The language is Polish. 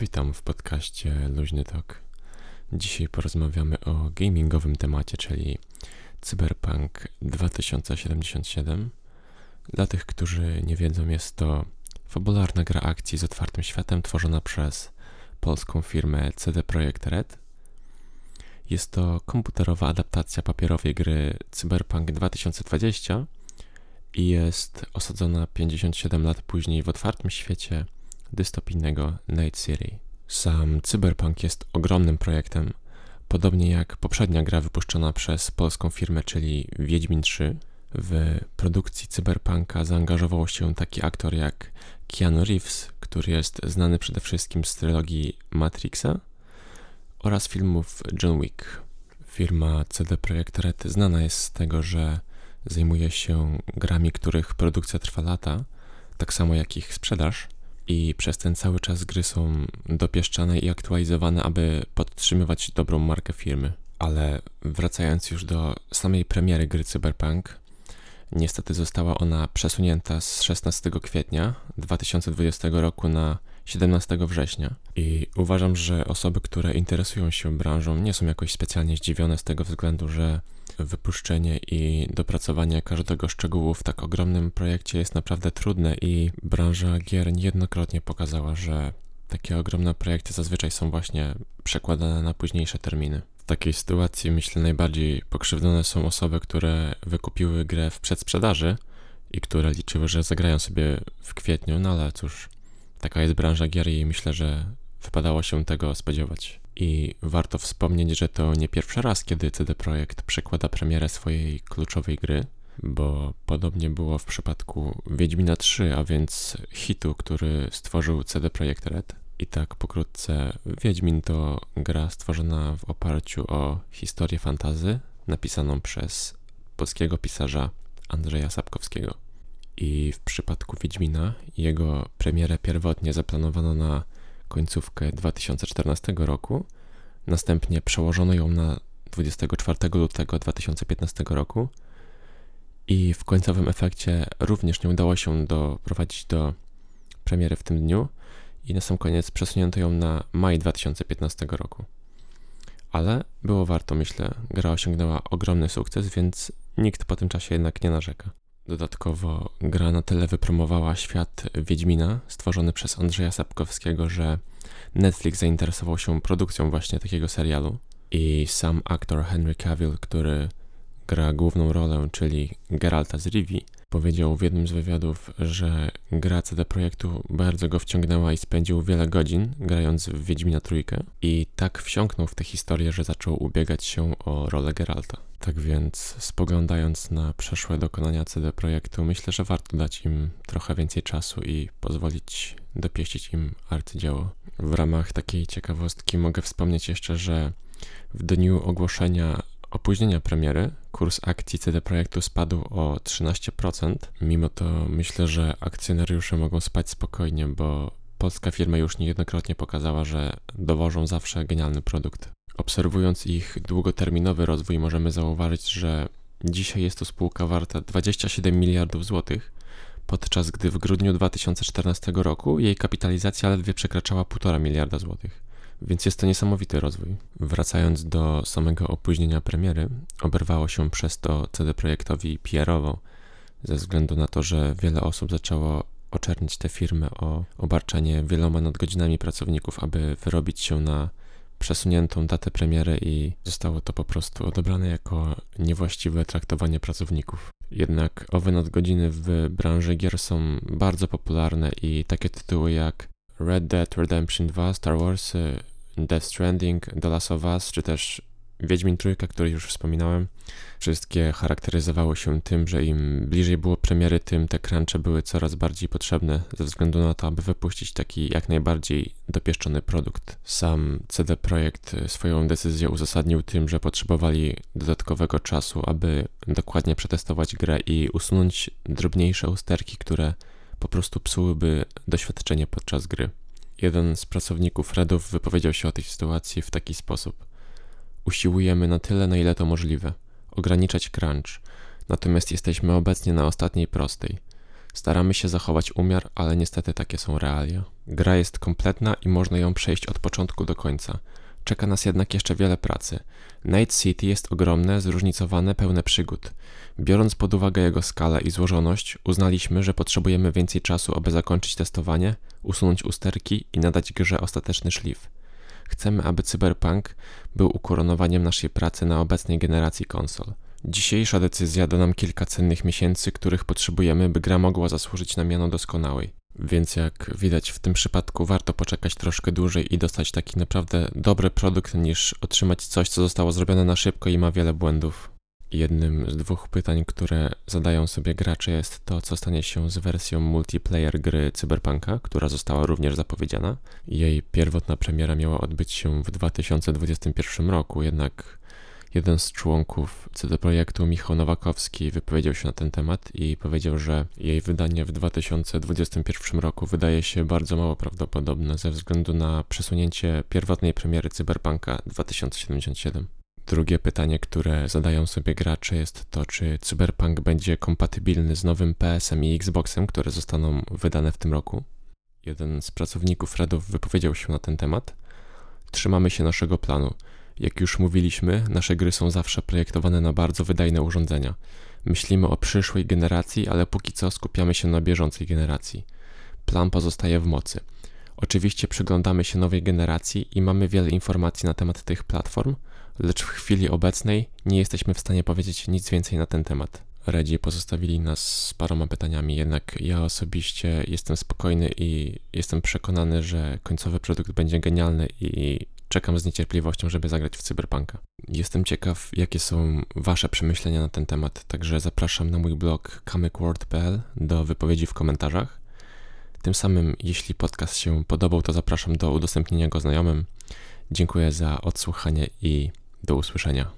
Witam w podcaście Luźny Tok. Dzisiaj porozmawiamy o gamingowym temacie, czyli Cyberpunk 2077. Dla tych, którzy nie wiedzą, jest to fabularna gra akcji z otwartym światem tworzona przez polską firmę CD Projekt Red. Jest to komputerowa adaptacja papierowej gry Cyberpunk 2020 i jest osadzona 57 lat później w otwartym świecie dystopijnego Night City. Sam Cyberpunk jest ogromnym projektem, podobnie jak poprzednia gra wypuszczona przez polską firmę, czyli Wiedźmin 3. W produkcji Cyberpunka zaangażował się taki aktor jak Keanu Reeves, który jest znany przede wszystkim z trylogii Matrixa oraz filmów John Wick. Firma CD Projekt Red znana jest z tego, że zajmuje się grami, których produkcja trwa lata, tak samo jak ich sprzedaż i przez ten cały czas gry są dopieszczane i aktualizowane, aby podtrzymywać dobrą markę firmy. Ale wracając już do samej premiery gry Cyberpunk, niestety została ona przesunięta z 16 kwietnia 2020 roku na 17 września. I uważam, że osoby, które interesują się branżą, nie są jakoś specjalnie zdziwione z tego względu, że wypuszczenie i dopracowanie każdego szczegółu w tak ogromnym projekcie jest naprawdę trudne i branża gier niejednokrotnie pokazała, że takie ogromne projekty zazwyczaj są właśnie przekładane na późniejsze terminy. W takiej sytuacji myślę najbardziej pokrzywdzone są osoby, które wykupiły grę w przedsprzedaży i które liczyły, że zagrają sobie w kwietniu, no ale cóż, taka jest branża gier i myślę, że wypadało się tego spodziewać. I warto wspomnieć, że to nie pierwszy raz, kiedy CD Projekt przekłada premierę swojej kluczowej gry, bo podobnie było w przypadku Wiedźmina 3, a więc hitu, który stworzył CD Projekt Red. I tak pokrótce, Wiedźmin to gra stworzona w oparciu o historię fantazy napisaną przez polskiego pisarza Andrzeja Sapkowskiego. I w przypadku Wiedźmina jego premierę pierwotnie zaplanowano na końcówkę 2014 roku. Następnie przełożono ją na 24 lutego 2015 roku i w końcowym efekcie również nie udało się doprowadzić do premiery w tym dniu i na sam koniec przesunięto ją na maj 2015 roku. Ale było warto, myślę. Gra osiągnęła ogromny sukces, więc nikt po tym czasie jednak nie narzeka. Dodatkowo gra na tyle wypromowała świat Wiedźmina, stworzony przez Andrzeja Sapkowskiego, że Netflix zainteresował się produkcją właśnie takiego serialu. I sam aktor Henry Cavill, który gra główną rolę, czyli Geralta z Rivi, powiedział w jednym z wywiadów, że gra CD Projektu bardzo go wciągnęła i spędził wiele godzin grając w Wiedźmina Trójkę i tak wsiąknął w tę historię, że zaczął ubiegać się o rolę Geralta. Tak więc spoglądając na przeszłe dokonania CD Projektu, myślę, że warto dać im trochę więcej czasu i pozwolić dopieścić im arcydzieło. W ramach takiej ciekawostki mogę wspomnieć jeszcze, że w dniu ogłoszenia opóźnienia premiery kurs akcji CD Projektu spadł o 13%. Mimo to myślę, że akcjonariusze mogą spać spokojnie, bo polska firma już niejednokrotnie pokazała, że dowożą zawsze genialny produkt. Obserwując ich długoterminowy rozwój, możemy zauważyć, że dzisiaj jest to spółka warta 27 miliardów złotych, podczas gdy w grudniu 2014 roku jej kapitalizacja ledwie przekraczała 1,5 miliarda złotych. Więc jest to niesamowity rozwój. Wracając do samego opóźnienia premiery, oberwało się przez to CD Projektowi PR-owo, ze względu na to, że wiele osób zaczęło oczernić tę firmę o obarczanie wieloma nadgodzinami pracowników, aby wyrobić się na przesuniętą datę premiery i zostało to po prostu odebrane jako niewłaściwe traktowanie pracowników. Jednak owe nadgodziny w branży gier są bardzo popularne i takie tytuły jak Red Dead Redemption 2, Star Wars, y, Death Stranding, The Last of Us, czy też Wiedźmin Trójka, który już wspominałem, wszystkie charakteryzowały się tym, że im bliżej było premiery, tym te crunche były coraz bardziej potrzebne, ze względu na to, aby wypuścić taki jak najbardziej dopieszczony produkt. Sam CD Projekt swoją decyzję uzasadnił tym, że potrzebowali dodatkowego czasu, aby dokładnie przetestować grę i usunąć drobniejsze usterki, które po prostu psułyby doświadczenie podczas gry. Jeden z pracowników Redów wypowiedział się o tej sytuacji w taki sposób. Usiłujemy na tyle, na ile to możliwe, ograniczać crunch, natomiast jesteśmy obecnie na ostatniej prostej. Staramy się zachować umiar, ale niestety takie są realia. Gra jest kompletna i można ją przejść od początku do końca. Czeka nas jednak jeszcze wiele pracy. Night City jest ogromne, zróżnicowane, pełne przygód. Biorąc pod uwagę jego skalę i złożoność, uznaliśmy, że potrzebujemy więcej czasu, aby zakończyć testowanie, usunąć usterki i nadać grze ostateczny szlif. Chcemy, aby Cyberpunk był ukoronowaniem naszej pracy na obecnej generacji konsol. Dzisiejsza decyzja da nam kilka cennych miesięcy, których potrzebujemy, by gra mogła zasłużyć na miano doskonałej. Więc jak widać w tym przypadku warto poczekać troszkę dłużej i dostać taki naprawdę dobry produkt niż otrzymać coś, co zostało zrobione na szybko i ma wiele błędów. Jednym z dwóch pytań, które zadają sobie gracze jest to, co stanie się z wersją multiplayer gry Cyberpunka, która została również zapowiedziana. Jej pierwotna premiera miała odbyć się w 2021 roku, jednak jeden z członków CD Projektu, Michał Nowakowski, wypowiedział się na ten temat i powiedział, że jej wydanie w 2021 roku wydaje się bardzo mało prawdopodobne ze względu na przesunięcie pierwotnej premiery Cyberpunka 2077. Drugie pytanie, które zadają sobie gracze jest to, czy Cyberpunk będzie kompatybilny z nowym PS-em i Xboxem, które zostaną wydane w tym roku. Jeden z pracowników Redów wypowiedział się na ten temat. Trzymamy się naszego planu. Jak już mówiliśmy, nasze gry są zawsze projektowane na bardzo wydajne urządzenia. Myślimy o przyszłej generacji, ale póki co skupiamy się na bieżącej generacji. Plan pozostaje w mocy. Oczywiście przyglądamy się nowej generacji i mamy wiele informacji na temat tych platform, lecz w chwili obecnej nie jesteśmy w stanie powiedzieć nic więcej na ten temat. Redzi pozostawili nas z paroma pytaniami, jednak ja osobiście jestem spokojny i jestem przekonany, że końcowy produkt będzie genialny i czekam z niecierpliwością, żeby zagrać w Cyberpunka. Jestem ciekaw, jakie są Wasze przemyślenia na ten temat, także zapraszam na mój blog comicworld.pl do wypowiedzi w komentarzach. Tym samym, jeśli podcast się podobał, to zapraszam do udostępnienia go znajomym. Dziękuję za odsłuchanie i do usłyszenia.